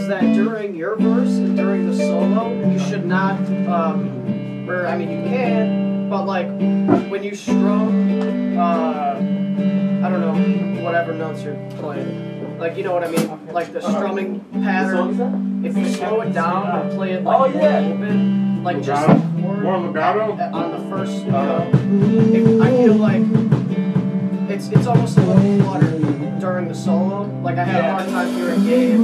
is that during your verse and during the solo, you should not, um, or I mean, you can, but like when you strum, uh, I don't know, whatever notes you're playing, like you know what I mean, like the strumming pattern. If you slow it down and play it like Oh, yeah. a little bit, like just Legato? the chord More legato? on the first note, if, I feel like it's it's almost a little cluttered during the solo. Like I had a hard time hearing Gabe. You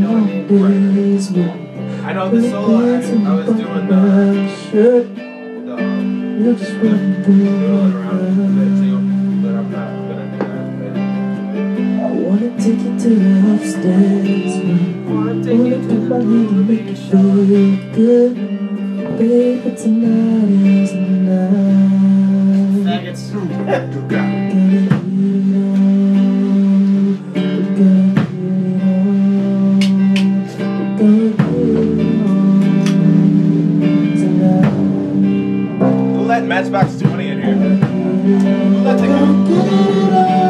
know what I mean? Right. I know the solo. I, I was doing the, the, the doodling around a bit too, but I'm not gonna do that. I wanna take you to the upstairs. Wanna take you to the Wanna make baby, you show. feel good, baby. Tonight is the night. Faggots. Matchbox 20 in here? Who let Who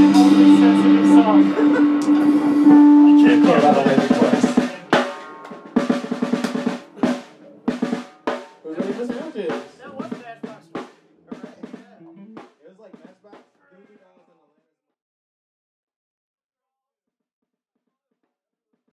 Who's be this matches?